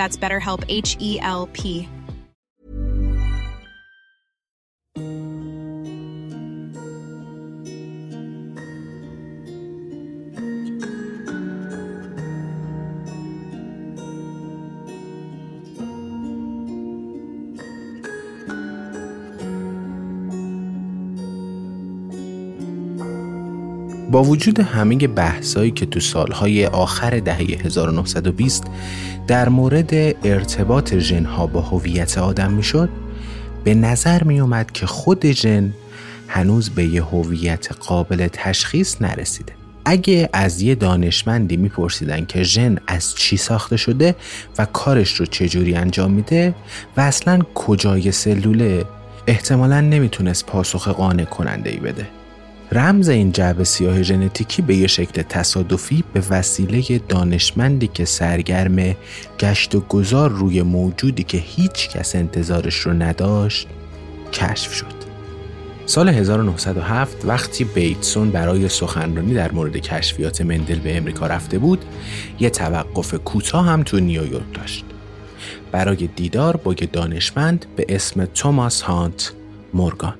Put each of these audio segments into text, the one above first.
That's BetterHelp H E L P. با وجود همه بحثایی که تو سالهای آخر دهه 1920 در مورد ارتباط ژنها با هویت آدم می‌شد به نظر می اومد که خود ژن هنوز به یه هویت قابل تشخیص نرسیده. اگه از یه دانشمندی میپرسیدن که ژن از چی ساخته شده و کارش رو چجوری انجام میده و اصلا کجای سلوله احتمالا نمی‌تونست پاسخ قانع کننده ای بده. رمز این جعبه سیاه ژنتیکی به یه شکل تصادفی به وسیله دانشمندی که سرگرم گشت و گذار روی موجودی که هیچ کس انتظارش رو نداشت کشف شد. سال 1907 وقتی بیتسون برای سخنرانی در مورد کشفیات مندل به امریکا رفته بود، یه توقف کوتاه هم تو نیویورک داشت. برای دیدار با یه دانشمند به اسم توماس هانت مورگان.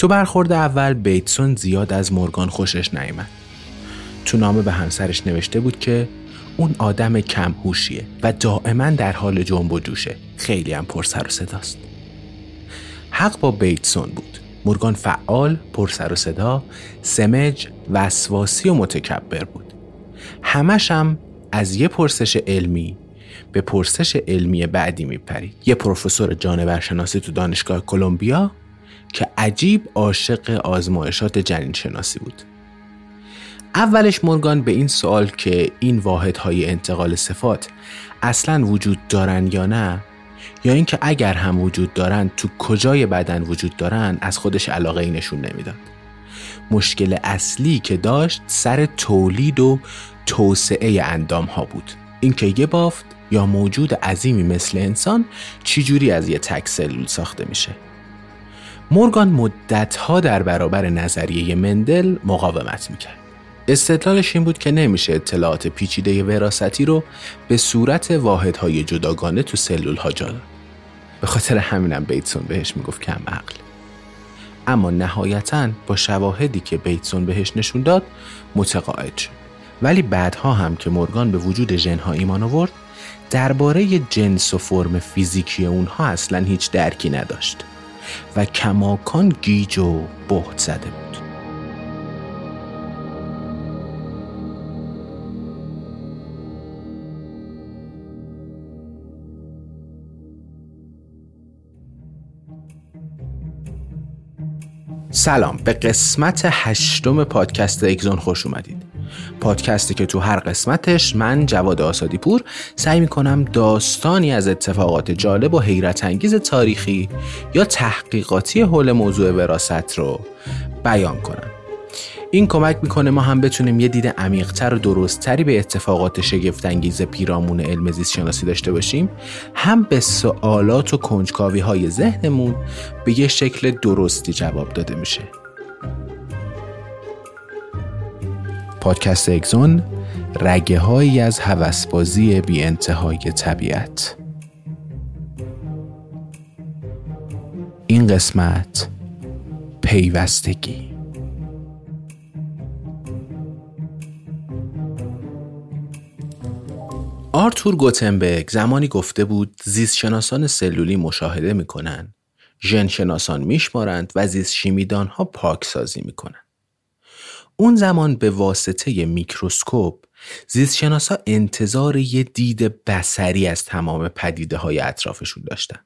تو برخورد اول بیتسون زیاد از مورگان خوشش نیامد. تو نامه به همسرش نوشته بود که اون آدم کم هوشیه و دائما در حال جنب و جوشه. خیلی هم پر سر و صداست. حق با بیتسون بود. مورگان فعال، پر سر و صدا، سمج، وسواسی و متکبر بود. همش هم از یه پرسش علمی به پرسش علمی بعدی میپرید. یه پروفسور جانورشناسی تو دانشگاه کلمبیا که عجیب عاشق آزمایشات جنین شناسی بود. اولش مورگان به این سوال که این واحدهای انتقال صفات اصلا وجود دارن یا نه یا اینکه اگر هم وجود دارن تو کجای بدن وجود دارن از خودش علاقه ای نشون نمی‌داد. مشکل اصلی که داشت سر تولید و توسعه اندام ها بود. اینکه یه بافت یا موجود عظیمی مثل انسان چجوری از یه تک سلول ساخته میشه. مورگان مدتها در برابر نظریه مندل مقاومت می‌کرد. استدلالش این بود که نمیشه اطلاعات پیچیده وراستی رو به صورت واحدهای جداگانه تو سلول ها. به خاطر همینم بیتسون بهش می‌گفت کم عقل. اما نهایتا با شواهدی که بیتسون بهش نشون داد متقاعد شد. ولی بعدها هم که مورگان به وجود ژنها ایمان آورد درباره جنس و فرم فیزیکی اونها اصلا هیچ درکی نداشت. و کماکان گیج و بهت زده بود. سلام به قسمت هشتم پادکست اگزون خوش اومدید. پادکستی که تو هر قسمتش من جواد آسادی پور سعی می‌کنم داستانی از اتفاقات جالب و حیرت انگیز تاریخی یا تحقیقاتی حول موضوع وراست رو بیان کنم. این کمک می‌کنه ما هم بتونیم یه دید عمیقتر و درستتری به اتفاقات شگفتانگیز پیرامون علم زیست شناسی داشته باشیم. هم به سوالات و کنجکاوی های ذهنمون به یه شکل درستی جواب داده میشه. پادکست اگزون رگه هایی از هوسبازی بی انتهای طبیعت. این قسمت پیوستگی. آرتور گوتنبرگ زمانی گفته بود زیست شناسان سلولی مشاهده می‌کنن ژن شناسان میشمارند و زیست شیمیدان ها پاکسازی می‌کنند. اون زمان به واسطه میکروسکوپ زیست شناسا انتظار یه دید بسری از تمام پدیده های اطرافشون داشتن.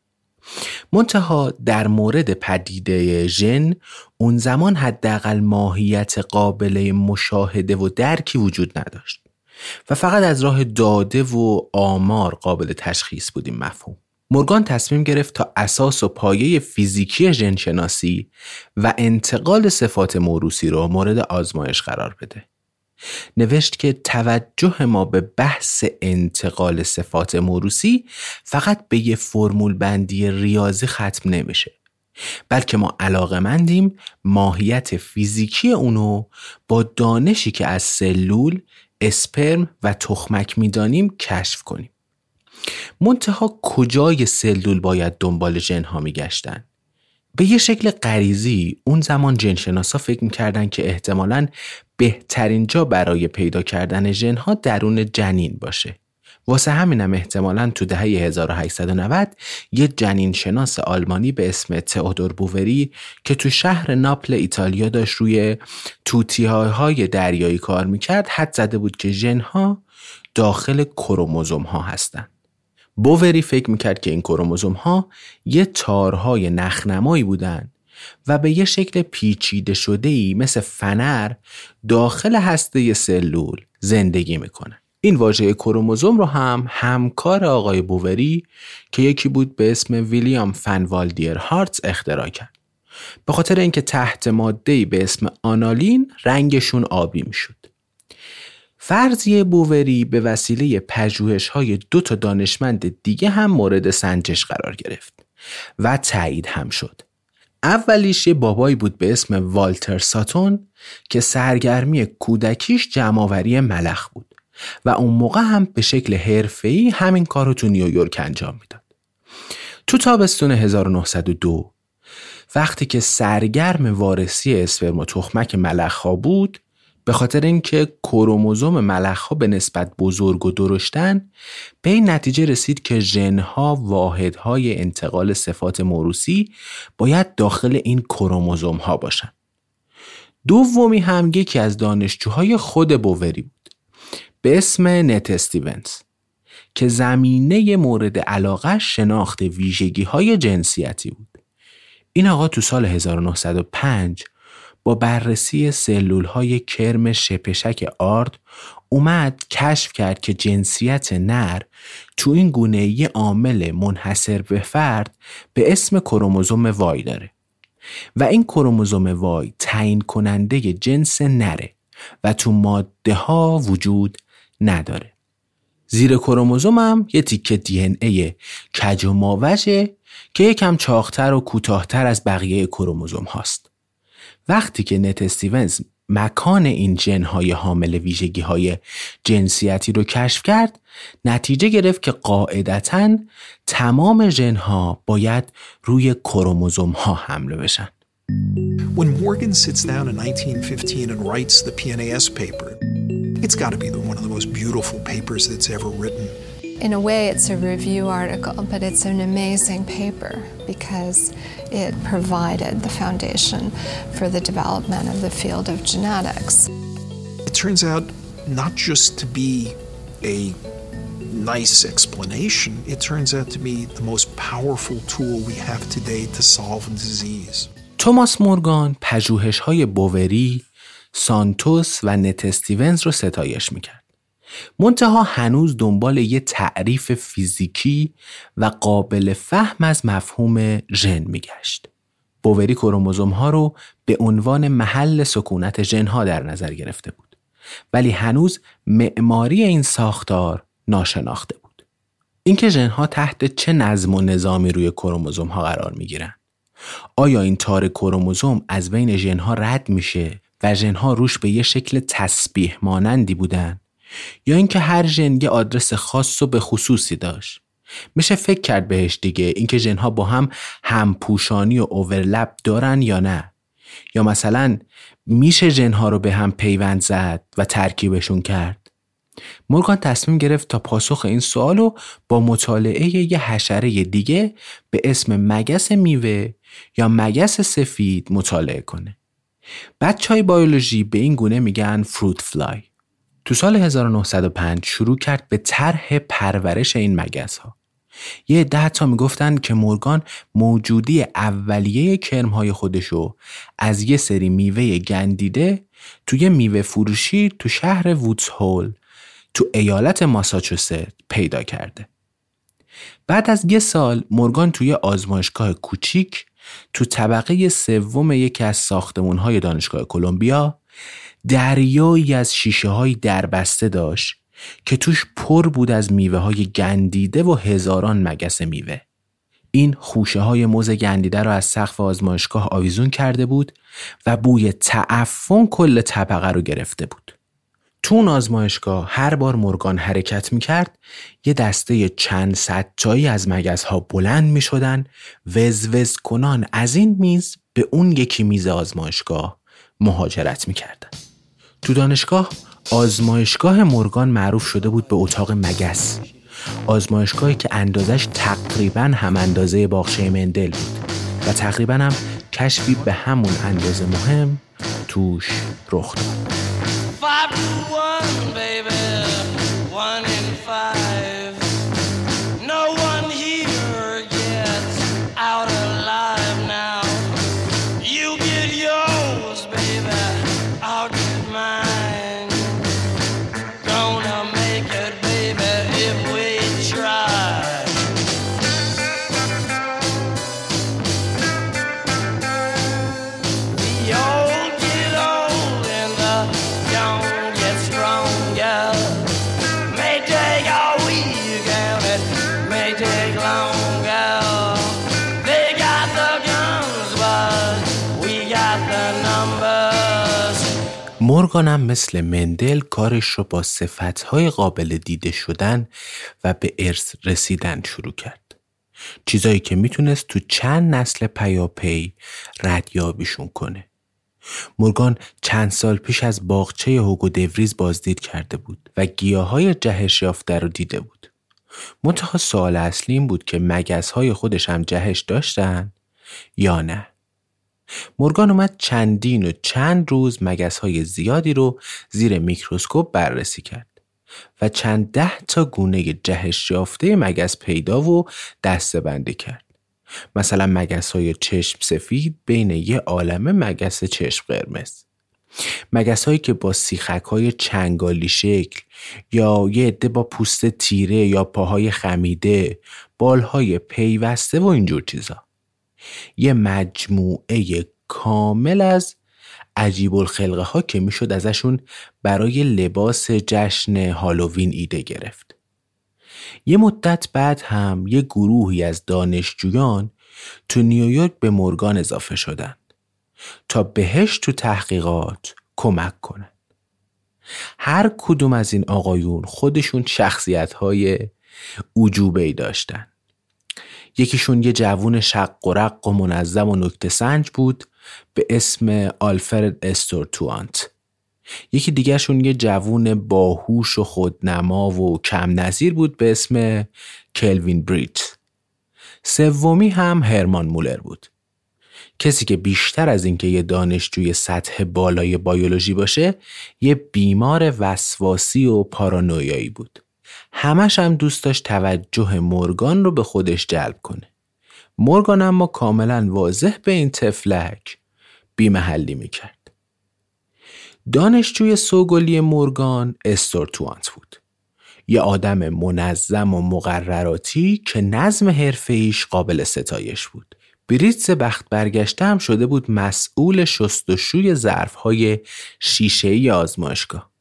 منتها در مورد پدیده ژن اون زمان حداقل ماهیت قابل مشاهده و درکی وجود نداشت و فقط از راه داده و آمار قابل تشخیص بودیم مفهوم. مورگان تصمیم گرفت تا اساس و پایه فیزیکی ژنشناسی و انتقال صفات موروسی رو مورد آزمایش قرار بده. نوشت که توجه ما به بحث انتقال صفات موروسی فقط به یه فرمول بندی ریاضی ختم نمیشه بلکه ما علاقه مندیم ماهیت فیزیکی اونو با دانشی که از سلول، اسپرم و تخمک می‌دانیم کشف کنیم منتها کجای سلول باید دنبال جنها میگشتن؟ به یه شکل غریزی اون زمان جنشناسا فکر می‌کردن که احتمالا بهترین جا برای پیدا کردن ژنها درون جنین باشه. واسه همینم احتمالا تو دهه 1890 یه جنین شناس آلمانی به اسم تئودور بووری که تو شهر ناپل ایتالیا داشت روی توتیهای دریایی کار می‌کرد حد زده بود که ژنها داخل کروموزوم ها هستن. بووری فکر می‌کرد که این کروموزوم ها یه تارهای نخنمایی بودن و به یه شکل پیچیده شده ای مثل فنر داخل هسته سلول زندگی می‌کنه. این واژه کروموزوم رو هم همکار آقای بووری که یکی بود به اسم ویلیام فنوالدیر هارتز اختراع کرد. به خاطر اینکه تحت ماده به اسم آنالین رنگشون آبی می‌شد. فرضیه بووری به وسیله پژوهش های دو تا دانشمند دیگه هم مورد سنجش قرار گرفت و تایید هم شد. اولیش یه بابایی بود به اسم والتر ساتون که سرگرمی کودکیش جمعآوری ملخ بود و اون موقع هم به شکل حرفه‌ای همین کار رو تو نیویورک انجام می‌داد. تو تابستون 1902 وقتی که سرگرم وارسی اسپرم و تخمک ملخ ها بود به خاطر اینکه کروموزوم ملخها به نسبت بزرگ و درشتن به این نتیجه رسید که ژنها واحدهای انتقال صفات موروسی باید داخل این کروموزوم ها باشن. دومی هم یکی از دانشجوهای خود بووری بود به اسم نت استیونز که زمینه مورد علاقه شناخت ویژگی های جنسیتی بود. این آقا تو سال 1905 با بررسی سلول های کرم شپشک آرد اومد کشف کرد که جنسیت نر تو این گونه ای عامل منحصر به فرد به اسم کروموزوم وای داره و این کروموزوم وای تعیین کننده جنس نره و تو ماده ها وجود نداره. زیر کروموزوم هم یه تیکه دی ان ای کج و ماوجه که یکم چاختر و کوتاهتر از بقیه کروموزوم هاست. وقتی که نت استیونز مکان این ژنهای حامل ویژگی های جنسیتی رو کشف کرد نتیجه گرفت که قاعدتا تمام ژنها باید روی کروموزوم ها حمله بشن When Morgan sits down in 1915 and writes the PNAS paper, it's got to be one of the most beautiful papers that's ever written. In a way, it's a review article, but it's an amazing paper because it provided the foundation for the development of the field of genetics. It turns out not just to be a nice explanation, it turns out to be the most powerful tool we have today to solve a disease. توماس مورگان پژوهش های بووری، سانتوس و نت استیونز رو ستایش میکرد. منتها هنوز دنبال یه تعریف فیزیکی و قابل فهم از مفهوم ژن میگشت. بووری کروموزوم ها رو به عنوان محل سکونت ژنها در نظر گرفته بود ولی هنوز معماری این ساختار ناشناخته بود. اینکه ژنها تحت چه نظم و نظامی روی کروموزوم ها قرار می گیرن آیا این تار کروموزوم از بین ژنها رد میشه و ژنها روش به یه شکل تسبیح مانندی بودن؟ یا اینکه هر ژن یه آدرس خاص و به خصوصی داشت میشه فکر کرد بهش دیگه اینکه ژنها با هم همپوشانی و اوورلپ دارن یا نه یا مثلا میشه ژنها رو به هم پیوند زد و ترکیبشون کرد مورگان تصمیم گرفت تا پاسخ این سوال رو با مطالعه یه حشره دیگه به اسم مگس میوه یا مگس سفید مطالعه کنه. بچه های بیولوژی به این گونه میگن فروت فلای. تو سال 1905 شروع کرد به طرح پرورش این مگس ها. یه ده تا می‌گفتن که مورگان موجودی اولیه کرمهای خودشو از یه سری میوه گندیده توی میوه فروشی تو شهر وودز هول تو ایالت ماساچوست پیدا کرده. بعد از یه سال مورگان توی آزمایشگاه کوچیک تو طبقه سوم یکی از های دانشگاه کلمبیا دریایی از شیشه های دربسته داشت که توش پر بود از میوه های گندیده و هزاران مگس میوه. این خوشه های موز گندیده را از سقف آزمایشگاه آویزون کرده بود و بوی تعفن کل طبقه رو گرفته بود. تو آزمایشگاه هر بار مرگان حرکت می‌کرد یه دسته چند صد تایی از مگس ها بلند می شدن وز وز کنان از این میز به اون یکی میز آزمایشگاه مهاجرت می‌کردن. تو دانشگاه آزمایشگاه مرگان معروف شده بود به اتاق مگس. آزمایشگاهی که اندازش تقریبا هم اندازه باغچه مندل بود و تقریبا هم کشفی به همون اندازه مهم توش رخ داد. مورگانم مثل مندل کارش رو با صفتهای قابل دیده شدن و به ارث رسیدن شروع کرد. چیزایی که می‌تونست تو چند نسل پیاپی ردیابیشون کنه. مورگان چند سال پیش از باغچه هوگو دوریز بازدید کرده بود و گیاهای جهش یافته رو دیده بود. منتها سوال اصلی این بود که مگس های خودش هم جهش داشتن یا نه. مورگان اومد چندین و چند روز مگس های زیادی رو زیر میکروسکوپ بررسی کرد و چند ده تا گونه جهش یافته مگس پیدا و دسته بندی کرد. مثلا مگس های چشم سفید بین یه عالمه مگس چشم قرمز. مگس هایی که با سیخک های چنگالی شکل یا یه عده با پوست تیره یا پاهای خمیده بالهای پیوسته و اینجور چیزا یه مجموعه کامل از عجیب الخلقه ها که می‌شد ازشون برای لباس جشن هالووین ایده گرفت. یه مدت بعد هم یه گروهی از دانشجویان تو نیویورک به مورگان اضافه شدند تا بهش تو تحقیقات کمک کنند. هر کدوم از این آقایون خودشون شخصیت های عجوبه داشتن. یکیشون یه جوون شق و رق و منظم و نکته سنج بود به اسم آلفرد استورتوانت یکی دیگرشون یه جوون باهوش و خودنما و کم نظیر بود به اسم کلوین بریت. سومی هم هرمان مولر بود. کسی که بیشتر از اینکه یه دانشجوی سطح بالای بیولوژی باشه یه بیمار وسواسی و پارانویایی بود. همش هم دوست داشت توجه مورگان رو به خودش جلب کنه مورگان اما کاملا واضح به این تفلک بیمحلی می‌کرد. دانشجوی سوگلی مورگان استورتوانت بود. یه آدم منظم و مقرراتی که نظم حرفه‌ایش قابل ستایش بود. بریتز بخت برگشته هم شده بود مسئول شستشوی ظرفهای شیشه آزمایشگاه.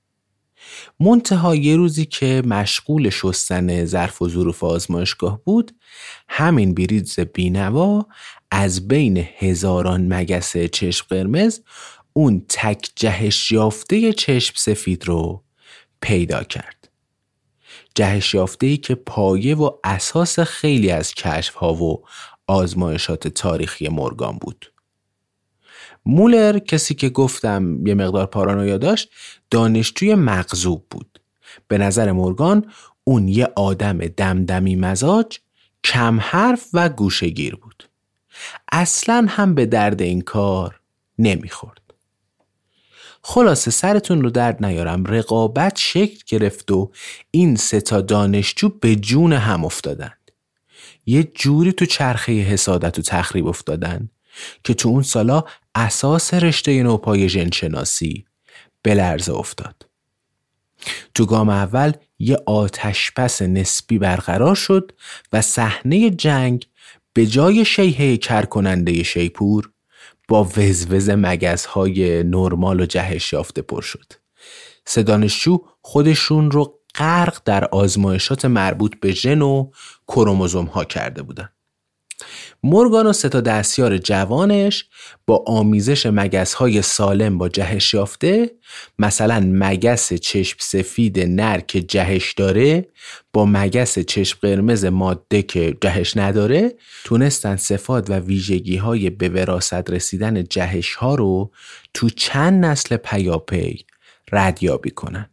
منتها یه روزی که مشغول شستن ظرف و ظروف آزمایشگاه بود همین بریتز بینوا از بین هزاران مگس چشم قرمز اون تک جهش یافته چشم سفید رو پیدا کرد. جهش یافته ای که پایه و اساس خیلی از کشف ها و آزمایشات تاریخی مورگان بود. مولر کسی که گفتم یه مقدار پارانویا داشت دانشجوی مغزوب بود. به نظر مورگان اون یه آدم دمدمی مزاج کم حرف و گوشگیر بود. اصلا هم به درد این کار نمی‌خورد. خلاصه سرتون رو درد نیارم رقابت شکل گرفت و این سه تا دانشجو به جون هم افتادند یه جوری تو چرخه حسادت و تخریب افتادن که تو اون سالا اساس رشته نوپای ژنشناسی به لرزه افتاد تو گام اول یه آتشپس نسبی برقرار شد و صحنه جنگ به جای شیهه کرکننده شیپور با وزوز مگز های نرمال و جهش یافته پر شد. سه دانشجو خودشون رو غرق در آزمایشات مربوط به ژن و کروموزوم ها کرده بودن. مورگان و سه تا دستیار جوانش با آمیزش مگس های سالم با جهش یافته مثلا مگس چشم سفید نر که جهش داره با مگس چشم قرمز ماده که جهش نداره تونستن صفات و ویژگی های به وراست رسیدن جهش ها رو تو چند نسل پیاپی ردیابی کنن.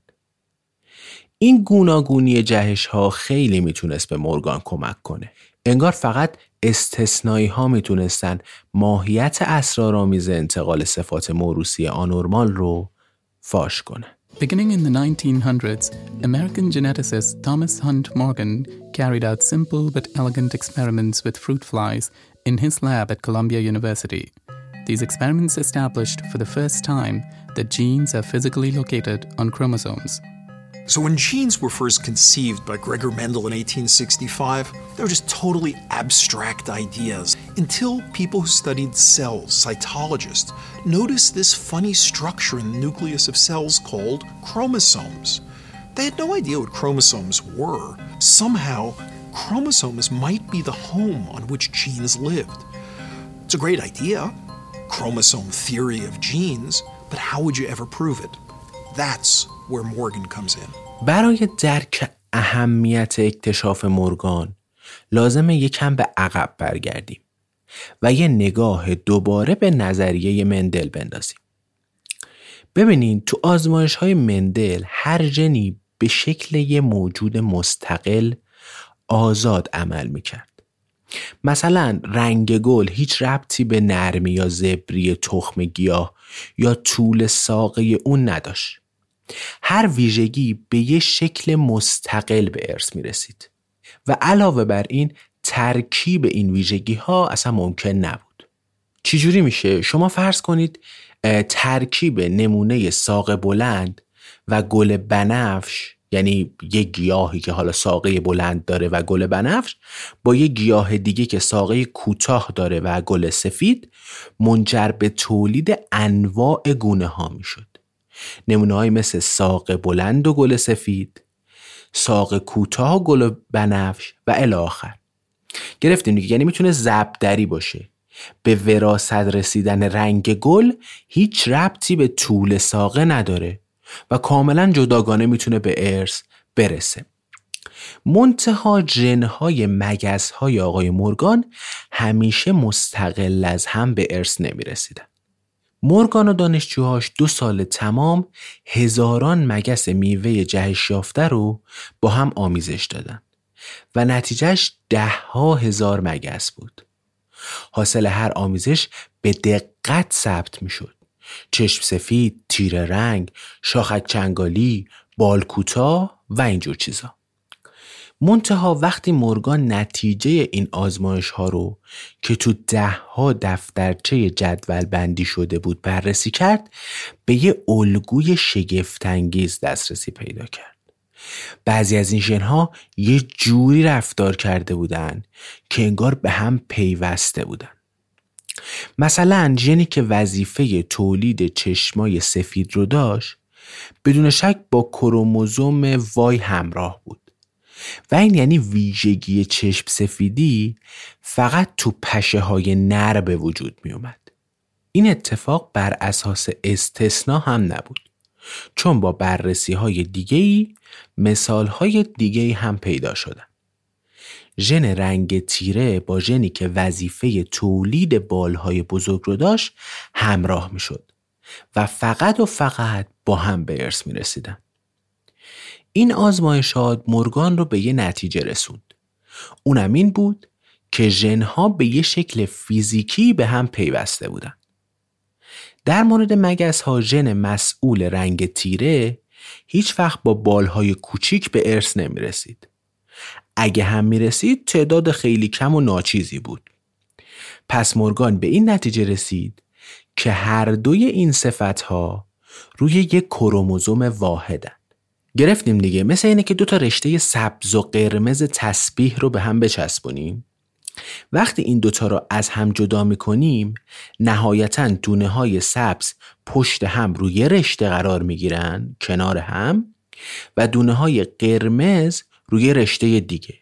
این گوناگونی جهش ها خیلی می‌تونست به مورگان کمک کنه. انگار فقط استثنایی ها می‌تونستن ماهیت اسرارآمیز انتقال صفات موروسی آنورمال رو فاش کنن. Beginning in the 1900s, American geneticist Thomas Hunt Morgan carried out simple but elegant experiments with fruit flies in his lab at Columbia University. These experiments established for the first time that genes are physically located on chromosomes. So when genes were first conceived by Gregor Mendel in 1865, they were just totally abstract ideas until people who studied cells, cytologists, noticed this funny structure in the nucleus of cells called chromosomes. They had no idea what chromosomes were. Somehow, chromosomes might be the home on which genes lived. It's a great idea, chromosome theory of genes, but how would you ever prove it? That's where Morgan comes in. برای درک اهمیت اکتشاف مورگان لازمه یکم به عقب برگردیم و یه نگاه دوباره به نظریه مندل بندازیم. ببینین تو آزمایش های مندل هر جنی به شکل یه موجود مستقل آزاد عمل می‌کرد. مثلا رنگ گل هیچ ربطی به نرمی یا زبری تخم گیاه یا طول ساقه اون نداشت. هر ویژگی به یه شکل مستقل به ارث می رسید و علاوه بر این ترکیب این ویژگی ها اصلا ممکن نبود. چجوری میشه؟ شما فرض کنید ترکیب نمونه ساق بلند و گل بنفش یعنی یه گیاهی که حالا ساقه بلند داره و گل بنفش با یه گیاه دیگه که ساقه کوتاه داره و گل سفید منجر به تولید انواع گونه ها می‌شد. نمونه مثل ساق بلند و گل سفید ساق کوتاه و گل بنفش و الی آخر. گرفتیم دیگه یعنی می‌تونه زبدری باشه. به وراست رسیدن رنگ گل هیچ ربطی به طول ساقه نداره و کاملا جداگانه می‌تونه به ارث برسه. منتها جنهای مگزهای آقای مورگان همیشه مستقل از هم به ارث نمی رسیدن. مورگان و دانشجوهاش دو سال تمام هزاران مگس میوه جهش یافته رو با هم آمیزش دادن و نتیجهش ده ها هزار مگس بود. حاصل هر آمیزش به دقت ثبت می شد. چشم سفید، تیر رنگ، شاخک چنگالی، بال کوتاه و اینجور چیزا. منتها وقتی مورگان نتیجه این آزمایش ها رو که تو ده ها دفترچه جدول بندی شده بود بررسی کرد به یه الگوی شگفتانگیز دسترسی پیدا کرد. بعضی از این ژنها یه جوری رفتار کرده بودن که انگار به هم پیوسته بودن. مثلا ژنی که وظیفه تولید چشمای سفید رو داشت بدون شک با کروموزوم وای همراه بود و این یعنی ویژگی چشم سفیدی فقط تو پشه های نر به وجود می اومد. این اتفاق بر اساس استثنا هم نبود چون با بررسی های دیگه ای مثال های دیگه هم پیدا شدن. ژن رنگ تیره با ژنی که وظیفه تولید بالهای بزرگ رو داشت همراه می شد و فقط و فقط با هم به ارث می رسیدن. این آزمایشات مورگان رو به یه نتیجه رسوند. اونم این بود که ژنها به یه شکل فیزیکی به هم پیوسته بودن. در مورد مگس ها ژن مسئول رنگ تیره هیچ وقت با بالهای کوچیک به ارث نمی رسید. اگه هم می رسید تعداد خیلی کم و ناچیزی بود. پس مورگان به این نتیجه رسید که هر دوی این صفت ها روی یک کروموزوم واحدن. گرفتیم دیگه. مثل اینه که دو تا رشته سبز و قرمز تسبیح رو به هم بچسبونیم. وقتی این دوتا رو از هم جدا می‌کنیم نهایتا دونه های سبز پشت هم روی رشته قرار می‌گیرن کنار هم و دونه های قرمز روی رشته دیگه.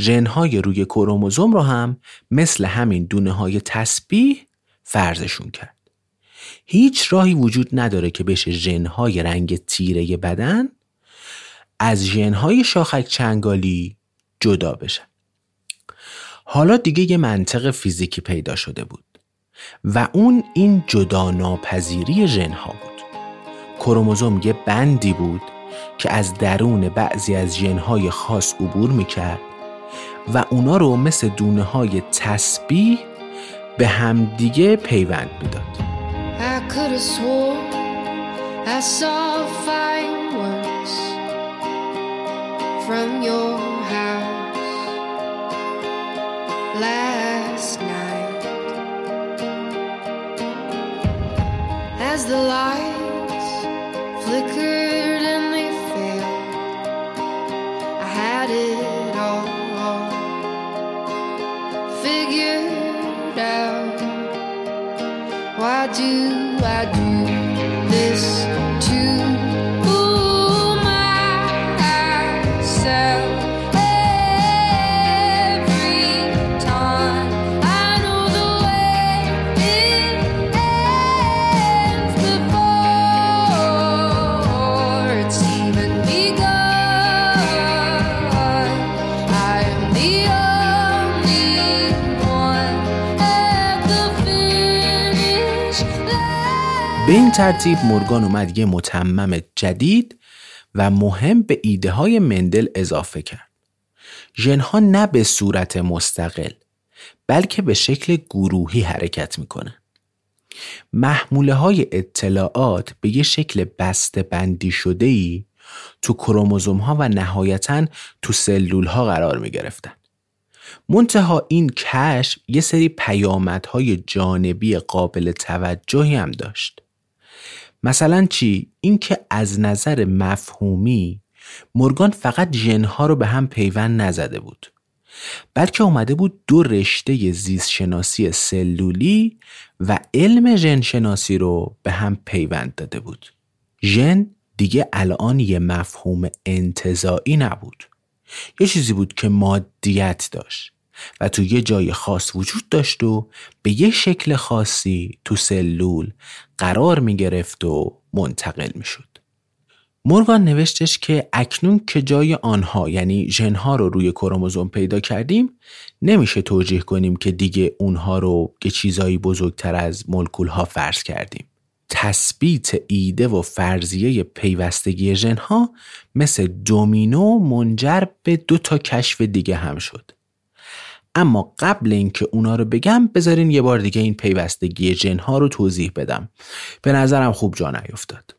ژنهای روی کروموزوم رو هم مثل همین دونه های تسبیح فرضشون کرد. هیچ راهی وجود نداره که بشه ژنهای رنگ تیره بدن از ژنهای شاخک چنگالی جدا بشن حالا دیگه یه منطق فیزیکی پیدا شده بود و اون این جدا ناپذیری ژنها بود کروموزوم یه بندی بود که از درون بعضی از ژنهای خاص عبور می‌کرد و اونا رو مثل دونه های تسبیح به همدیگه پیوند می‌داد. From your house last night. As the lights flickered and they failed I had it all figured out. Why do I do this ترتیب مورگان اومد یه متمم جدید و مهم به ایده های مندل اضافه کرد. ژنها نه به صورت مستقل بلکه به شکل گروهی حرکت می‌کنن. محموله های اطلاعات به یه شکل بسته بندی شده ای تو کروموزوم ها و نهایتا تو سلول ها قرار می گرفتن. منتها این کشف یه سری پیامدهای جانبی قابل توجهی هم داشت. مثلا چی؟ اینکه از نظر مفهومی مورگان فقط ژنها رو به هم پیوند نزده بود. بلکه اومده بود دو رشته زیستشناسی سلولی و علم ژن شناسی رو به هم پیوند داده بود. ژن دیگه الان یه مفهوم انتظاعی نبود. یه چیزی بود که مادیت داشت. و تو یه جای خاص وجود داشت و به یه شکل خاصی تو سلول قرار می گرفت و منتقل می شد. مورگان نوشتش که اکنون که جای آنها یعنی ژنها رو روی کروموزوم پیدا کردیم نمیشه توجیه کنیم که دیگه اونها رو که چیزایی بزرگتر از مولکول ها فرض کردیم. تثبیت ایده و فرضیه پیوستگی ژنها مثل دومینو منجر به دو تا کشف دیگه هم شد. اما قبل اینکه اونا رو بگم بذارین یه بار دیگه این پیوستگی جنها رو توضیح بدم. به نظرم خوب جا نیفتاد.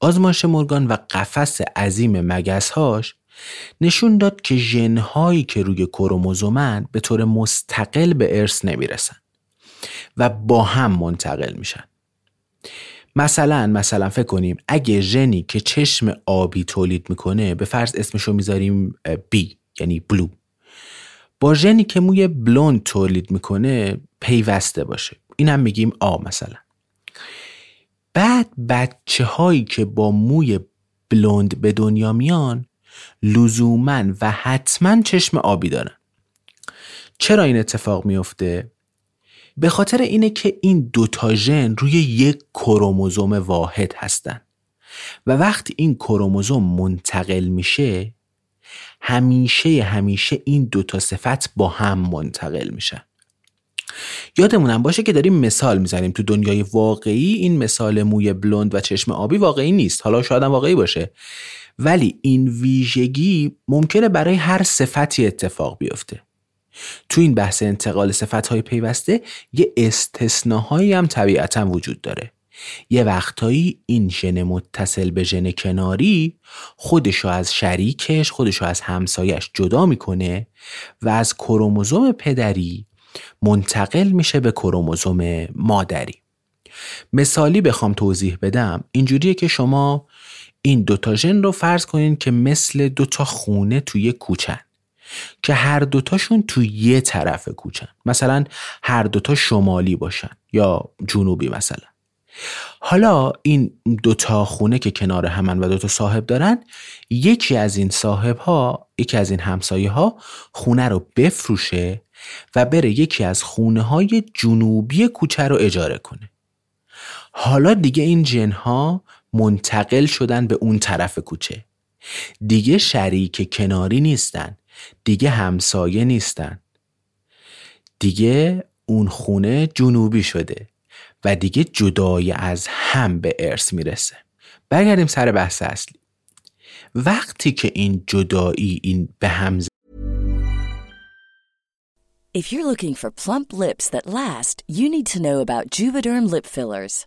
آزمایش مورگان و قفس عظیم مگسهاش نشون داد که ژنهایی که روی کروموزومن به طور مستقل به ارث نمی‌رسن و با هم منتقل میشن. مثلا مثلا فکر کنیم اگه ژنی که چشم آبی تولید می‌کنه به فرض اسمشو می‌ذاریم بی یعنی بلو با ژنی که موی بلوند تولید می‌کنه پیوسته باشه. این هم میگیم آ مثلا. بعد بچه هایی که با موی بلوند به دنیا میان لزوما و حتما چشم آبی دارن. چرا این اتفاق میفته؟ به خاطر اینه که این دوتا ژن روی یک کروموزوم واحد هستن. و وقتی این کروموزوم منتقل میشه همیشه همیشه این دوتا صفت با هم منتقل میشن. یادمونم باشه که داریم مثال می‌زنیم. تو دنیای واقعی این مثال موی بلوند و چشم آبی واقعی نیست. حالا شاید واقعی باشه. ولی این ویژگی ممکنه برای هر صفتی اتفاق بیفته. تو این بحث انتقال صفت پیوسته یه استثناهایی هم طبیعتا وجود داره. یه وقتایی این ژن متصل به ژن کناری خودشو از شریکش خودشو از همسایش جدا می‌کنه و از کروموزوم پدری منتقل میشه به کروموزوم مادری. مثالی بخوام توضیح بدم. اینجوریه که شما این دوتا ژن رو فرض کنین که مثل دوتا خونه توی کوچن که هر دوتاشون توی یه طرف کوچن. مثلا هر دوتا شمالی باشن یا جنوبی مثلا. حالا این دوتا خونه که کنار همن و دوتا صاحب دارن یکی از این صاحب ها یکی از این همسایه ها خونه رو بفروشه و بره یکی از خونه های جنوبی کوچه رو اجاره کنه. حالا دیگه این جن ها منتقل شدن به اون طرف کوچه. دیگه شریک کناری نیستن دیگه همسایه نیستن. دیگه اون خونه جنوبی شده. و دیگه جدای از هم به ارث می‌رسه برگردیم سر بحث اصلی وقتی که این جدایی این به هم If you're looking for plump lips that last, you need to know about Juvederm lip fillers.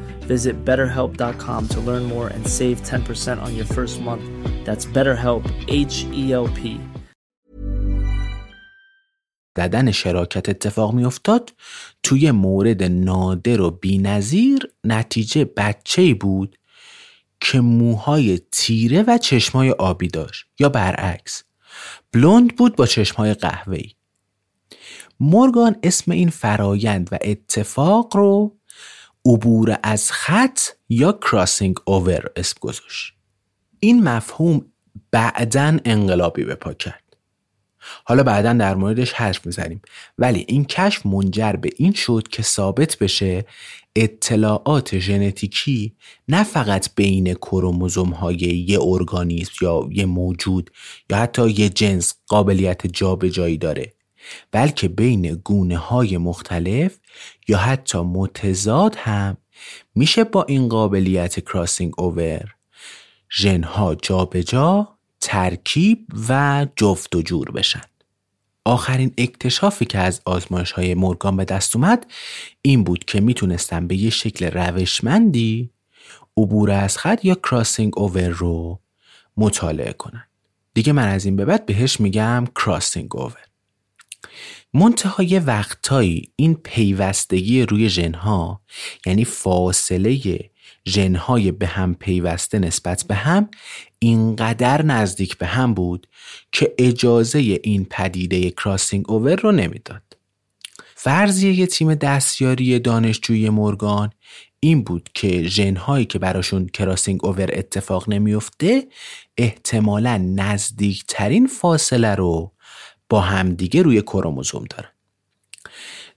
Visit betterhelp.com to learn more and save 10% on your first month. That's BetterHelp, H E L P. ددن شراکت اتفاق می افتاد توی مورد نادر و بینظیر نتیجه بچه بود که موهای تیره و چشمای آبی داشت یا برعکس بلوند بود با چشمای قهوه‌ای مورگان اسم این فرایند و اتفاق رو عبور از خط یا کراسینگ اوور اسم گذاشت. این مفهوم بعدا انقلابی به پا کرد. حالا بعدا در موردش حرف می‌زنیم. ولی این کشف منجر به این شد که ثابت بشه اطلاعات ژنتیکی نه فقط بین کروموزوم های یه ارگانیسم یا یه موجود یا حتی یه جنس قابلیت جابجایی داره. بلکه بین گونه های مختلف یا حتی متضاد هم میشه با این قابلیت کراسینگ اوور ژنها جابجا ترکیب و جفت و جور بشن. آخرین اکتشافی که از آزمایش های مورگان به دست اومد این بود که می‌تونستن به یه شکل روشمندی عبور از خط یا کراسینگ اوور رو مطالعه کنن. دیگه من از این به بعد بهش میگم کراسینگ اوور منتهای وقتهایی این پیوستگی روی ژنها یعنی فاصله ژنهای به هم پیوسته نسبت به هم اینقدر نزدیک به هم بود که اجازه این پدیده کراسینگ اوور رو نمی‌داد. فرضیه یه تیم دستیاری دانشجوی مورگان این بود که ژنهایی که براشون کراسینگ اوور اتفاق نمیفته احتمالا نزدیکترین فاصله رو با همدیگه روی کروموزوم دارن.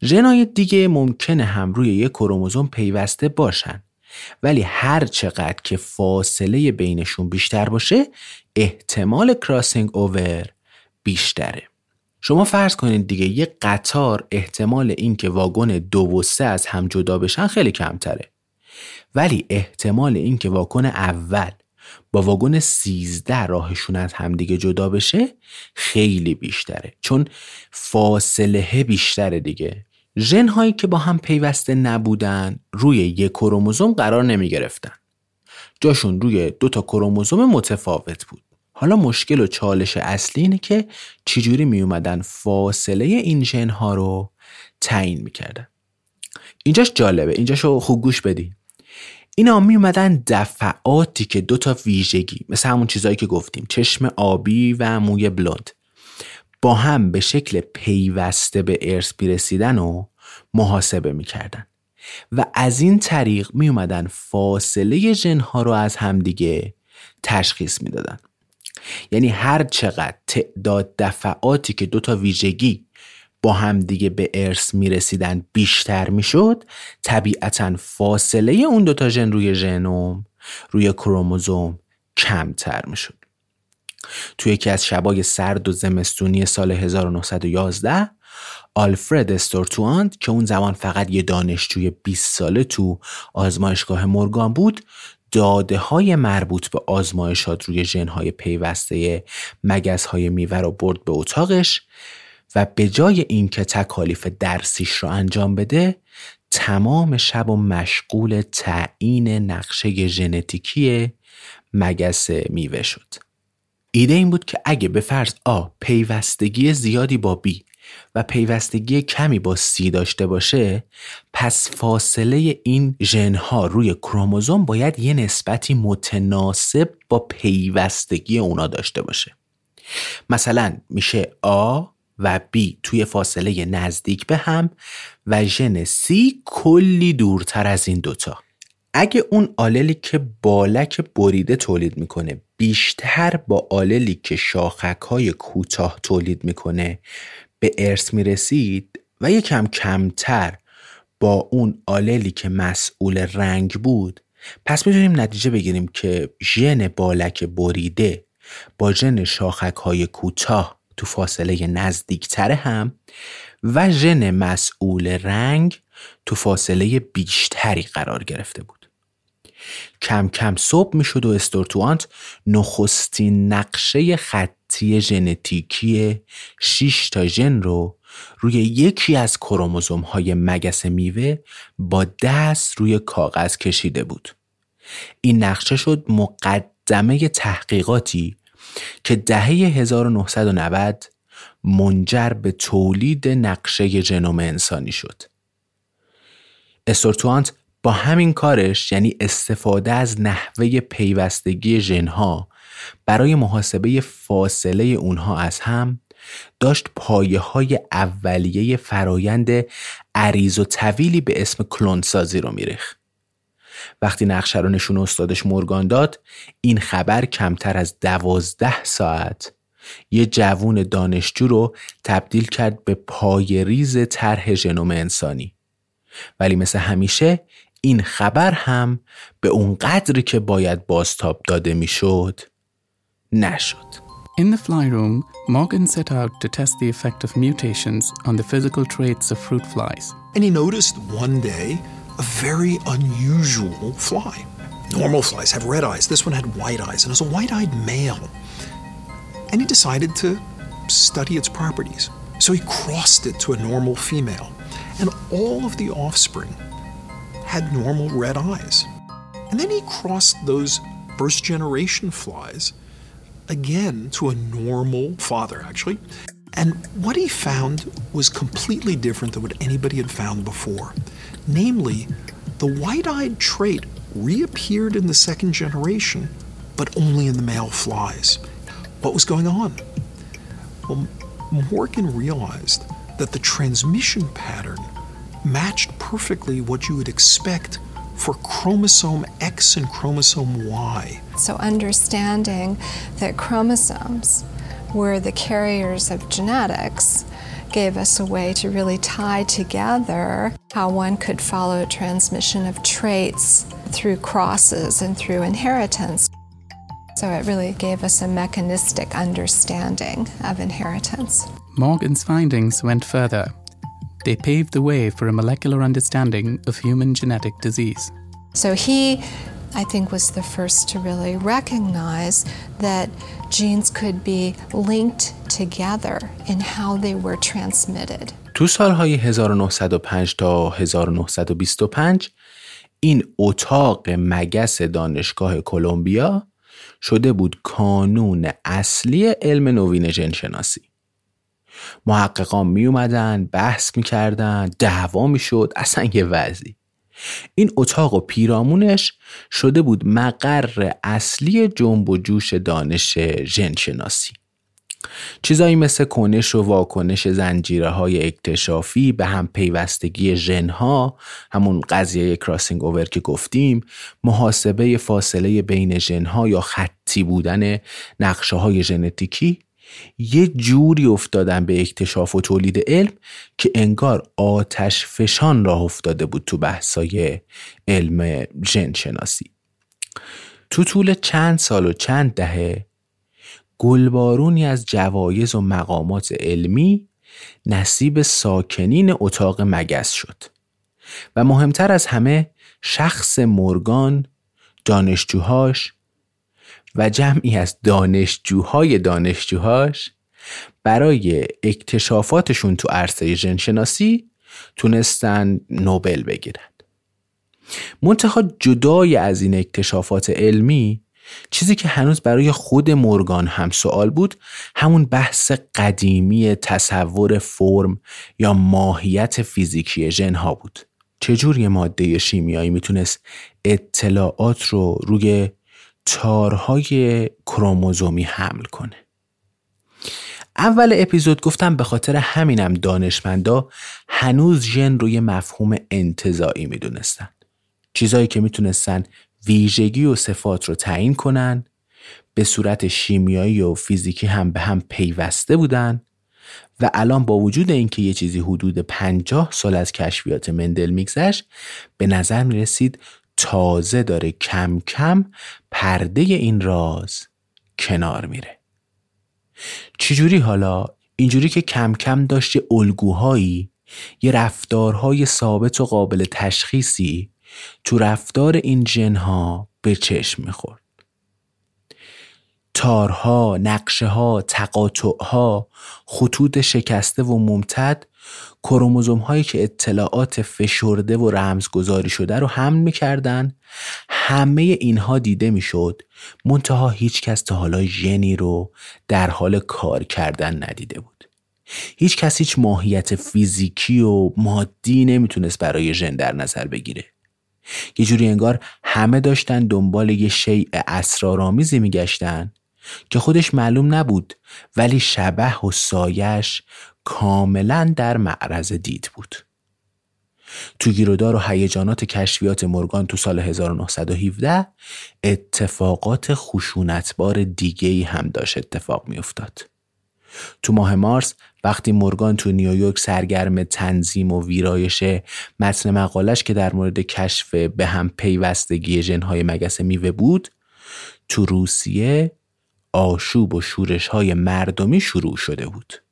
ژنهای دیگه ممکنه هم روی یک کروموزوم پیوسته باشن ولی هر چقدر که فاصله بینشون بیشتر باشه احتمال کراسینگ اوور بیشتره شما فرض کنید دیگه یه قطار احتمال اینکه واگن دو و سه از هم جدا بشن خیلی کمتره ولی احتمال اینکه واگن اول با واگن 13 راهشون از همدیگه جدا بشه خیلی بیشتره چون فاصله بیشتره دیگه ژن هایی که با هم پیوسته نبودن روی یک کروموزوم قرار نمی گرفتن. جاشون روی دو تا کروموزوم متفاوت بود. حالا مشکل و چالش اصلی اینه که چجوری می اومدن فاصله این ژن ها رو تعیین می‌کردن. اینجاش جالبه اینجاشو خوب گوش بدین. اینا می اومدن دفعاتی که دو تا ویژگی مثل همون چیزایی که گفتیم چشم آبی و موی بلوند با هم به شکل پیوسته به ارث می‌رسیدن و محاسبه می‌کردن. و از این طریق می اومدن فاصله ژنها رو از همدیگه تشخیص می‌دادن. یعنی هر چقدر تعداد دفعاتی که دو تا ویژگی با همدیگه به ارث می‌رسیدن بیشتر می‌شد طبیعتا فاصله اون دوتا ژن روی ژنوم روی کروموزوم کمتر می‌شد. توی یکی از شبای سرد و زمستونی سال 1911 آلفرد استورتواند که اون زمان فقط یه دانشجوی 20 ساله تو آزمایشگاه مورگان بود داده های مربوط به آزمایشات روی ژنهای پیوسته مگس های میوه رو برد به اتاقش و به جای اینکه تکالیف درسیش رو انجام بده تمام شب و مشغول تعیین نقشه ژنتیکی مگس میوه شد. ایده این بود که اگه به فرض آ پیوستگی زیادی با بی و پیوستگی کمی با سی داشته باشه پس فاصله این ژنها روی کروموزوم باید یه نسبتی متناسب با پیوستگی اونا داشته باشه. مثلا میشه آ و بی توی فاصله نزدیک به هم و ژن سی کلی دورتر از این دوتا. اگه اون آللی که بالک بریده تولید می‌کنه بیشتر با آللی که شاخک های کوتاه تولید می‌کنه به ارث می‌رسید و یکم کمتر با اون آللی که مسئول رنگ بود پس می‌تونیم نتیجه بگیریم که ژن بالک بریده با ژن شاخک های کوتاه تو فاصله نزدیکتر هم و ژن مسئول رنگ تو فاصله بیشتری قرار گرفته بود کم کم صبح می‌شد و استورتوانت نخستین نقشه خطی ژنتیکی 6 تا ژن رو روی یکی از کروموزوم های مگس میوه با دست روی کاغذ کشیده بود. این نقشه شد مقدمه تحقیقاتی که دهه 1990 منجر به تولید نقشه ژنوم انسانی شد. استورتوانت با همین کارش یعنی استفاده از نحوه پیوستگی ژنها برای محاسبه فاصله اونها از هم داشت پایه های اولیه فرایند عریض و طویلی به اسم کلونسازی رو میریخ. وقتی نقشه رو نشون استادش مورگان داد این خبر کمتر از دوازده ساعت یه جوون دانشجو رو تبدیل کرد به پای ریز طرح ژنوم انسانی ولی مثل همیشه این خبر هم به اون قدری که باید بازتاب داده می‌شد نشد. In the fly room, Morgan set out to test the effect of mutations on the physical traits of fruit flies. And he noticed one day a very unusual fly. Normal flies have red eyes. This one had white eyes, and it was a white eyed male. And he decided to study its properties. So he crossed it to a normal female. And all of the offspring had normal red eyes. And then he crossed those first generation flies again to a normal father, actually. And what he found was completely different than what anybody had found before. Namely, the white eyed trait reappeared in the second generation, but only in the male flies. What was going on? Well, Morgan realized that the transmission pattern matched perfectly what you would expect for chromosome X and chromosome Y. So, understanding that chromosomes were the carriers of genetics gave us a way to really tie together how one could follow transmission of traits through crosses and through inheritance. So it really gave us a mechanistic understanding of inheritance. Morgan's findings went further. They paved the way for a molecular understanding of human genetic disease. So he, I think, was the first to really recognize that genes could be linked together in how they were transmitted. تو سالهای 1905 تا 1925 این اتاق مگس دانشگاه کلمبیا شده بود کانون اصلی علم نوین ژنشناسی محققان می اومدن بحث می‌کردن دعوا می‌شد اصلا یه وضعی این اتاق و پیرامونش شده بود مقر اصلی جنب و جوش دانش ژنشناسی. چیزایی مثل کنش و واکنش زنجیره های اکتشافی به هم پیوستگی ژن ها همون قضیه کراسینگ اوور که گفتیم محاسبه فاصله بین ژن ها یا خطی بودن نقشه های ژنتیکی یه جوری افتادن به اکتشاف و تولید علم که انگار آتش فشان راه افتاده بود تو بحثای علم ژن شناسی تو طول چند سال و چند دهه گلبارونی از جوایز و مقامات علمی نصیب ساکنین اتاق مگس شد و مهمتر از همه شخص مورگان دانشجوهاش و جمعی از دانشجوهای دانشجوهاش برای اکتشافاتشون تو عرصه ژنشناسی تونستن نوبل بگیرند. منتها جدای از این اکتشافات علمی چیزی که هنوز برای خود مورگان هم سوال بود همون بحث قدیمی تصور فرم یا ماهیت فیزیکی ژنها بود چجور یه ماده شیمیایی می‌تونست اطلاعات رو روی تارهای کروموزومی حمل کنه. اول اپیزود گفتم به خاطر همینم دانشمندا هنوز ژن روی مفهوم انتظایی می‌دونستن. چیزایی که می‌تونستن ویژگی و صفات رو تعیین کنن به صورت شیمیایی و فیزیکی هم به هم پیوسته بودن و الان با وجود اینکه یه چیزی حدود پنجاه سال از کشفیات مندل میگذشت به نظر می‌رسید تازه داره کم کم پرده این راز کنار میره. چجوری حالا؟ اینجوری که کم کم داشت یه الگوهایی یه رفتارهای ثابت و قابل تشخیصی تو رفتار این جنها به چشم می‌خورد. تارها، نقشه ها، تقاطع ها، خطوط شکسته و ممتد کروموزوم هایی که اطلاعات فشرده و رمزگذاری شده رو حمل می‌کردن. همه اینها دیده می‌شد. منتها هیچ کس تا حالا ژنی رو در حال کار کردن ندیده بود. هیچ کس هیچ ماهیت فیزیکی و مادی نمی‌تونست برای ژن در نظر بگیره. یه جوری انگار همه داشتن دنبال یه شیء اسرارآمیزی میگشتن که خودش معلوم نبود ولی شبه و سایش کاملا در معرض دید بود تو گیرودار و هیجانات کشفیات مورگان تو سال 1917 اتفاقات خشونتبار دیگه ای هم داشت اتفاق میافتاد. تو ماه مارس وقتی مورگان تو نیویورک سرگرم تنظیم و ویرایش متن مقالش که در مورد کشف به هم پیوستگی ژنهای مگس میوه بود تو روسیه آشوب و شورش های مردمی شروع شده بود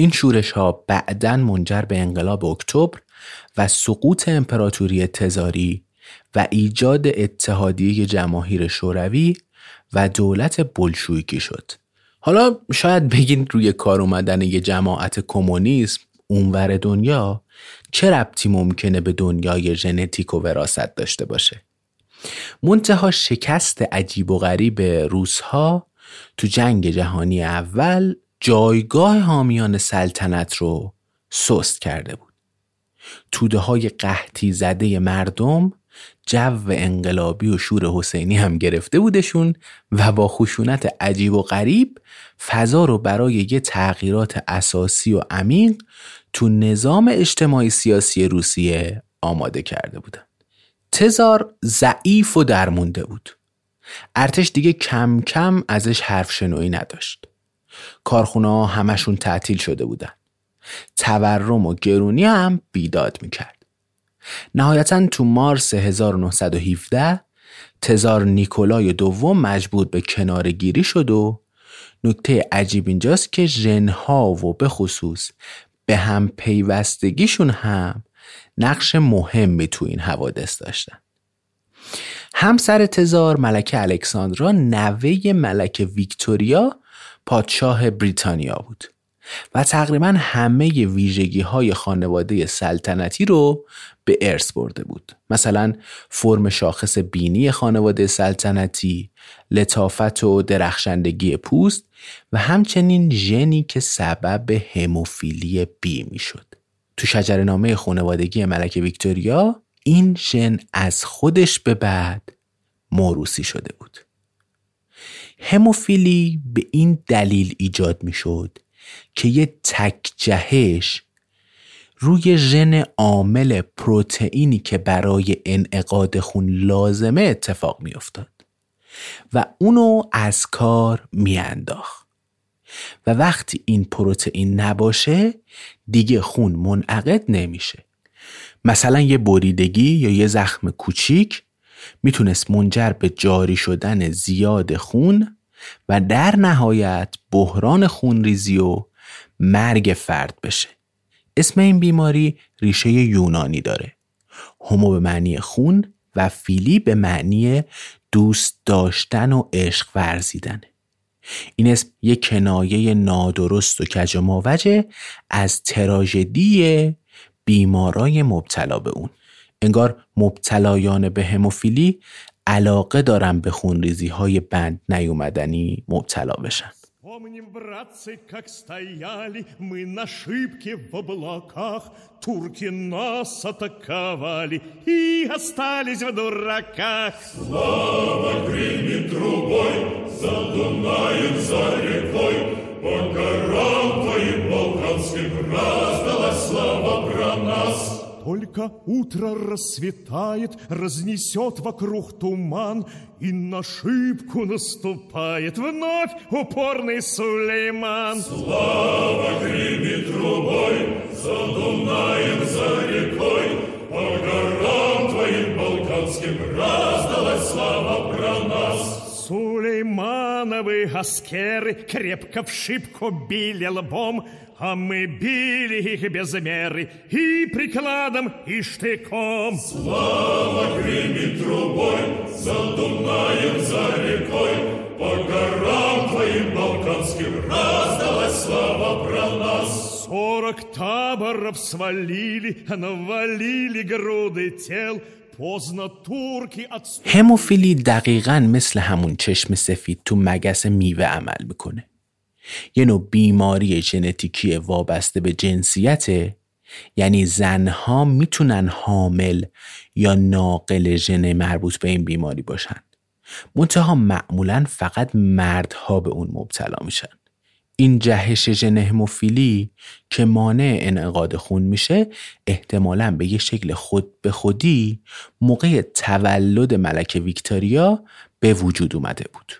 این شورش ها منجر به انقلاب اکتبر و سقوط امپراتوری تزاری و ایجاد اتحادیه جماهیر شوروی و دولت بلشویکی شد. حالا شاید بگین روی کار اومدن یه جماعت کمونیسم اونور دنیا چه ربطی ممکنه به دنیای ژنتیک و وراست داشته باشه؟ منتها شکست عجیب و غریب روسها تو جنگ جهانی اول جایگاه حامیان سلطنت رو سست کرده بود. توده های قحطی زده مردم جو انقلابی و شور حسینی هم گرفته بودشون و با خشونت عجیب و غریب فضا رو برای یه تغییرات اساسی و عمیق تو نظام اجتماعی سیاسی روسیه آماده کرده بودن. تزار ضعیف و درمونده بود. ارتش دیگه کم کم ازش حرف شنوی نداشت. کارخونه ها همشون تعطیل شده بودن. تورم و گرونی هم بیداد می‌کرد. نهایتا تو مارس 1917 تزار نیکولای دوم مجبور به کنار گیری شد و نکته عجیب اینجاست که ژنها و به خصوص به هم پیوستگیشون هم نقش مهمی تو این حوادث داشتن. همسر تزار ملکه الکساندرا نوه ملکه ویکتوریا پادشاه بریتانیا بود. و تقریبا همه ویژگی های خانواده سلطنتی رو به ارث برده بود. مثلا فرم شاخص بینی خانواده سلطنتی لطافت و درخشندگی پوست و همچنین ژنی که سبب هموفیلی بی می شد تو شجرنامه خانوادگی ملک ویکتوریا این ژن از خودش به بعد موروسی شده بود. هموفیلی به این دلیل ایجاد می شد که یه تک جهش روی ژن عامل پروتئینی که برای انعقاد خون لازمه اتفاق می افتاد و اونو از کار میانداخت. و وقتی این پروتئین نباشه دیگه خون منعقد نمیشه. مثلا یه بریدگی یا یه زخم کوچیک می‌تونست منجر به جاری شدن زیاد خون و در نهایت بحران خونریزی و مرگ فرد بشه. اسم این بیماری ریشه یونانی داره. هومو به معنی خون و فیلی به معنی دوست داشتن و عشق ورزیدنه این اسم یک کنایه نادرست و کج از تراژدی بیمارای مبتلا به اون. انگار مبتلایان به هموفیلی علاقه دارن به خونریزی های بند نیومدنی مبتلا بشن Помним, братцы, как стояли мы на шибке в облаках, турки нас атаковали и остались в дураках. Слава гремит трубой, за Дунаем, за рекой, по горам твоим балканским раздалась слава про нас. Только утро рассветает, разнесет вокруг туман, И на шибку наступает вновь упорный Сулейман. Слава гремит трубой, за Дунаем, за рекой, По горам твоим балканским раздалась Сулеймановы аскеры крепко в шибку били лбом, а мы били их без меры и прикладом, и штыком. Слава гремит трубой, за Дунаем, за рекой, по горам твоим балканским раздалась слава про нас. Сорок таборов свалили, навалили груды тел, هموفیلی دقیقا مثل همون چشم سفید تو مگس میوه عمل می‌کنه. یه نوع بیماری ژنتیکی وابسته به جنسیته یعنی زنها می‌تونن حامل یا ناقل ژن مربوط به این بیماری باشن. منتها معمولا فقط مردها به اون مبتلا میشن. این جهش ژن هموفیلی که مانع انعقاد خون میشه احتمالا به یه شکل خود به خودی موقع تولد ملکه ویکتوریا به وجود اومده بود.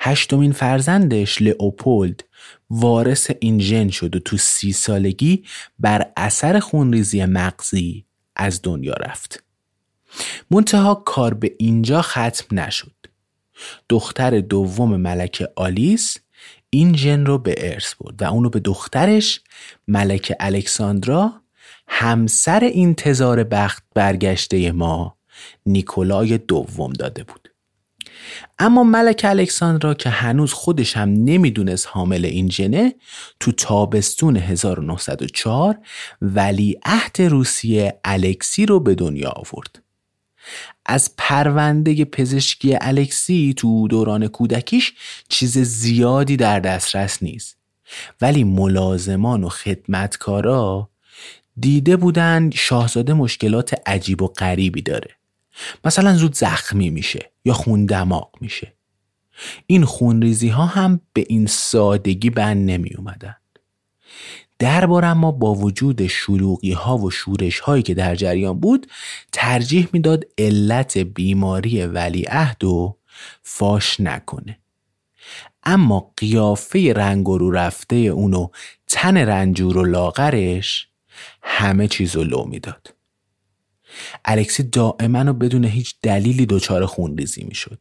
هشتمین فرزندش لئوپولد وارث این ژن شد و تو سی سالگی بر اثر خونریزی مغزی از دنیا رفت. منتها کار به اینجا ختم نشد. دختر دوم ملکه آلیس این ژن رو به ارث برد و اونو به دخترش ملکه الکساندرا همسر این تزار بخت برگشته ما نیکولای دوم داده بود. اما ملک الکساندرا که هنوز خودش هم نمی‌دونست حامل این ژنه تو تابستون 1904 ولی عهد روسیه الکسی رو به دنیا آورد. از پرونده پزشکی الکسی تو دوران کودکیش چیز زیادی در دسترس نیست. ولی ملازمان و خدمتکارا دیده بودن شاهزاده مشکلات عجیب و غریبی داره. مثلا زود زخمی میشه یا خون دماغ میشه. این خونریزی ها هم به این سادگی بند نمی اومدن دربار اما با وجود شلوغی ها و شورش هایی که در جریان بود ترجیح می‌داد علت بیماری ولیعهد و فاش نکنه. اما قیافه رنگ رو رفته اونو تن رنجور و لاغرش همه چیز رو لو می‌داد. الکسی دائما و بدون هیچ دلیلی دچار خونریزی می‌شد.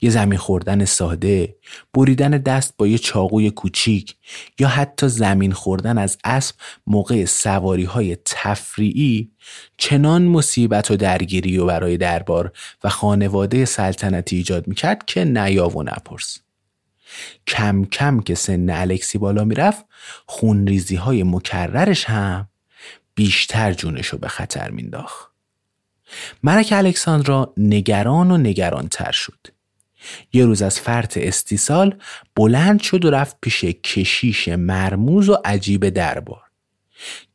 یه زمین خوردن ساده، بریدن دست با یه چاقوی کوچیک یا حتی زمین خوردن از اسب موقع سواری های تفریعی چنان مصیبت و درگیری و برای دربار و خانواده سلطنتی ایجاد می‌کرد که نیا و نپرس. کم کم که سن الکسی بالا می‌رفت خونریزی های مکررش هم بیشتر جونشو به خطر مینداخت. ملک الکساندرا نگران و نگران تر شد. یه روز از فرط استیصال بلند شد و رفت پیش کشیش مرموز و عجیب دربار.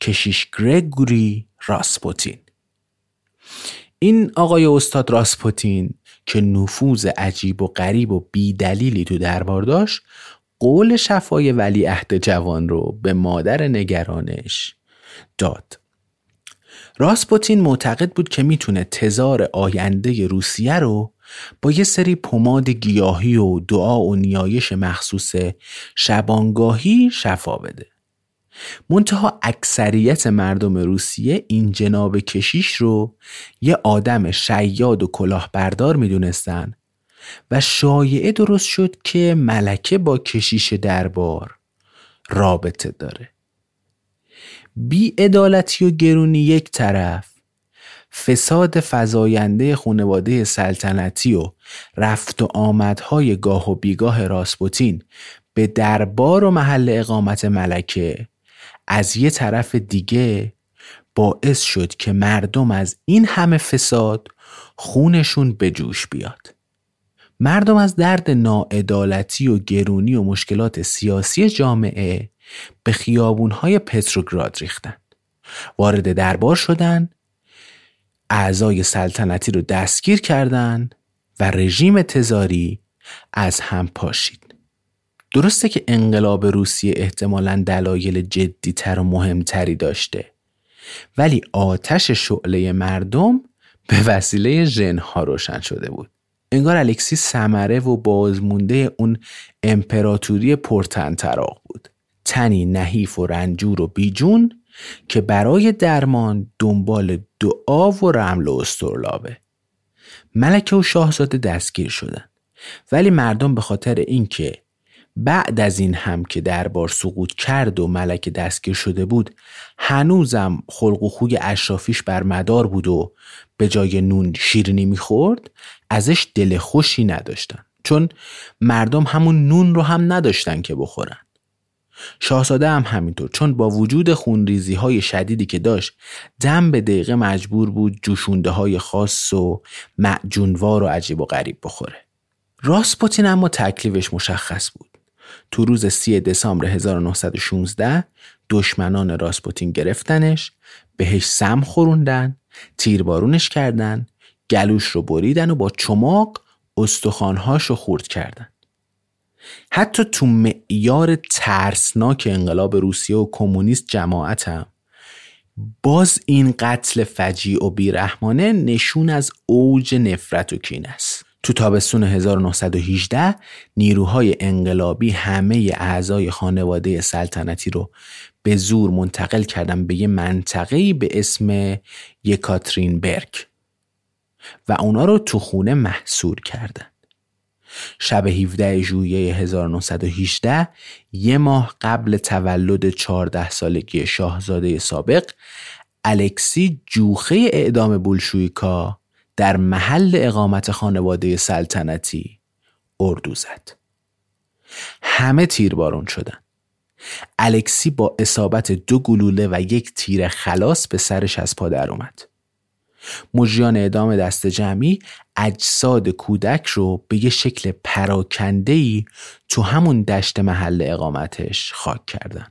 کشیش گرگوری راسپوتین. این آقای استاد راسپوتین که نفوذ عجیب و غریب و بیدلیلی تو دربار داشت قول شفای ولی عهد جوان رو به مادر نگرانش داد راسپوتین معتقد بود که می‌تونه تزار آینده روسیه رو با یه سری پماد گیاهی و دعا و نیایش مخصوص شبانگاهی شفا بده. منتها اکثریت مردم روسیه این جناب کشیش رو یه آدم شیاد و کلاهبردار می‌دونستن و شایعه درست شد که ملکه با کشیش دربار رابطه داره. بی ادالتی و گرونی یک طرف فساد فزاینده خانواده سلطنتی و رفت و آمدهای گاه و بیگاه راسپوتین به دربار و محل اقامت ملکه از یه طرف دیگه باعث شد که مردم از این همه فساد خونشون به جوش بیاد. مردم از درد ناعدالتی و گرونی و مشکلات سیاسی جامعه به خیابونهای پتروگراد ریختند وارد دربار شدند اعضای سلطنتی رو دستگیر کردند و رژیم تزاری از هم پاشید. درسته که انقلاب روسیه احتمالا دلایل جدیتر و مهمتری داشته ولی آتش شعله مردم به وسیله ژنها روشن شده بود. انگار الکسی سمره و بازمونده اون امپراتوری پرتنطراق بود. تنی نحیف و رنجور و بیجون که برای درمان دنبال دعا و رمل و استرلابه. ملکه و شاهزاده دستگیر شدن. ولی مردم به خاطر اینکه بعد از این هم که دربار سقوط کرد و ملکه دستگیر شده بود هنوزم خلق و خوی اشرافیش بر مدار بود و به جای نون شیرینی می‌خورد ازش دل خوشی نداشتن. چون مردم همون نون رو هم نداشتن که بخورن. شاهزاده هم همینطور چون با وجود خونریزی های شدیدی که داشت دم به دقیقه مجبور بود جوشونده های خاص و معجونوار و عجیب و غریب بخوره. راسپوتین اما تکلیفش مشخص بود. تو روز سی دسامبر 1916 دشمنان راسپوتین گرفتنش بهش سم خوروندن تیربارونش کردن گلوش رو بریدن و با چماق استخوانهاش رو خورد کردن. حتی تو معیار ترسناک انقلاب روسیه و کمونیست جماعتم باز این قتل فجیع و بیرحمانه نشون از اوج نفرت و کین است. تو تابستون 1918 نیروهای انقلابی همه اعضای خانواده سلطنتی رو به زور منتقل کردن به یه منطقه‌ای به اسم یکاترین برگ و اونا رو تو خونه محصور کردن. شب 17 ژوئیه 1918 یه ماه قبل تولد 14 سالگی شاهزاده سابق الکسی جوخه اعدام بولشویکا در محل اقامت خانواده سلطنتی اردو زد. همه تیربارون شدن. الکسی با اصابت دو گلوله و یک تیر خلاص به سرش از پا در اومد. مجریان اعدام دست جمعی اجساد کودک رو به یه شکل پراکنده تو همون دشت محل اقامتش خاک کردن.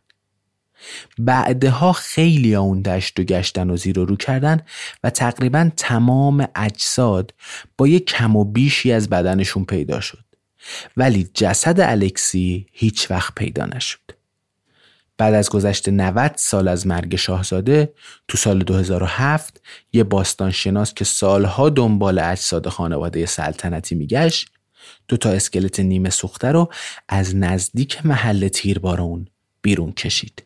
بعدها خیلی اون دشت و گشتن و زیر و رو کردن و تقریبا تمام اجساد با یه کم و بیشی از بدنشون پیدا شد. ولی جسد الکسی هیچ وقت پیدا نشد. بعد از گذشت 90 سال از مرگ شاهزاده تو سال 2007 یه باستانشناس که سالها دنبال اجساد خانواده سلطنتی میگشت دو تا اسکلت نیمه سوخته رو از نزدیک محل تیربارون بیرون کشید.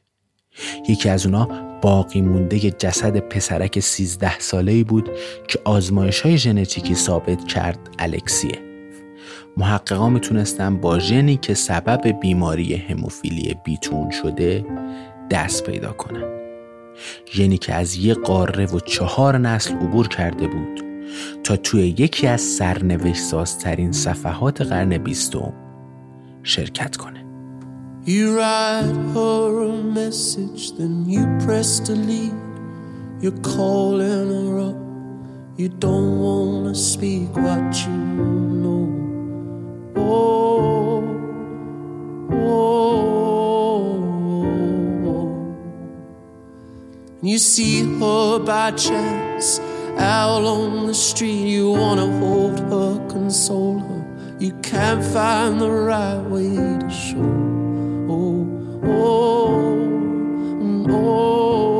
یکی از اونا باقی مونده جسد پسرک 13 ساله بود که آزمایش های ژنتیکی ثابت کرد الکسیه. محققا می‌تونستن با ژنی که سبب بیماری هموفیلی بیتون شده دست پیدا کنن ژنی که از یه قاره و چهار نسل عبور کرده بود تا توی یکی از سرنوشت سازترین صفحات قرن بیستم شرکت کنه You write her a message, then you press delete. You're calling her up. You don't wanna speak what you You see her by chance out on the street. You wanna hold her, console her. You can't find the right way to show. Oh, oh, mm, oh.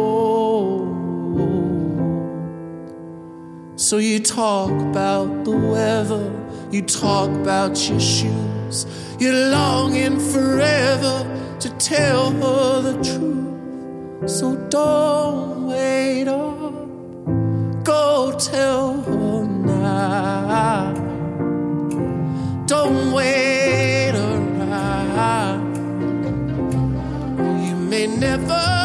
So you talk about the weather, you talk about your shoes. You're longing forever to tell her the truth. So don't wait up, go tell her now. Don't wait around. You may never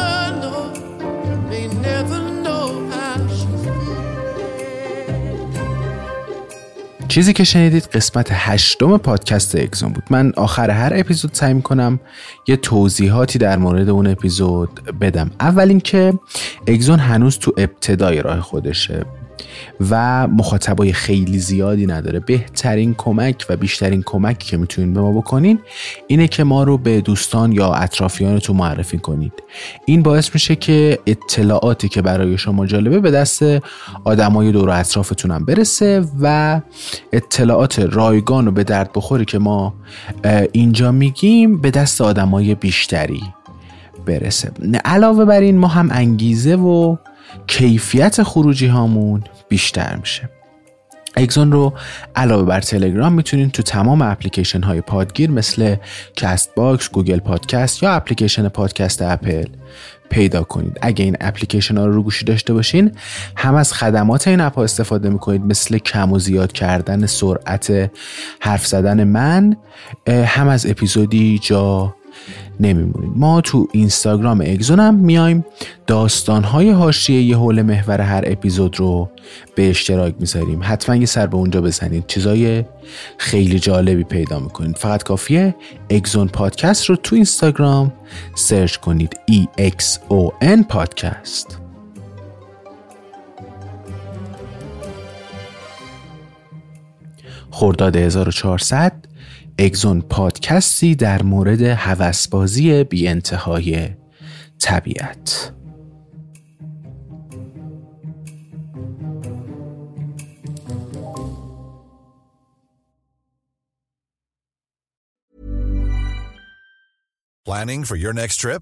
چیزی که شنیدید قسمت هشتم پادکست اگزون بود. من آخر هر اپیزود سعی می‌کنم یه توضیحاتی در مورد اون اپیزود بدم. اول اینکه اگزون هنوز تو ابتدای راه خودشه. و مخاطبای خیلی زیادی نداره. بهترین کمک و بیشترین کمکی که می‌تونید به ما بکنین اینه که ما رو به دوستان یا اطرافیانتون معرفی کنید. این باعث میشه که اطلاعاتی که برای شما جالبه به دست آدمای دور و اطرافتون هم برسه و اطلاعات رایگان و به درد بخوری که ما اینجا میگیم به دست آدمای بیشتری برسه. علاوه بر این ما هم انگیزه و کیفیت خروجی هامون بیشتر میشه. اگزون رو علاوه بر تلگرام می‌تونید تو تمام اپلیکیشن های پادگیر مثل کست باکس، گوگل پادکست یا اپلیکیشن پادکست اپل پیدا کنید. اگه این اپلیکیشن ها رو رو گوشی داشته باشین هم از خدمات این اپ ها استفاده می‌کنید مثل کم و زیاد کردن سرعت حرف زدن من هم از اپیزودی جا نمیمونید. ما تو اینستاگرام اگزون هم میایم. داستانهای حاشیه یه حول محور هر اپیزود رو به اشتراک می‌ذاریم. حتما یه سر به اونجا بزنید. چیزای خیلی جالبی پیدا می‌کنید. فقط کافیه اگزون پادکست رو تو اینستاگرام سرچ کنید. E X O N پادکست. خرداد 1400 اگزون پادکستی در مورد هوسبازی بی انتهای طبیعت Planning for your next trip?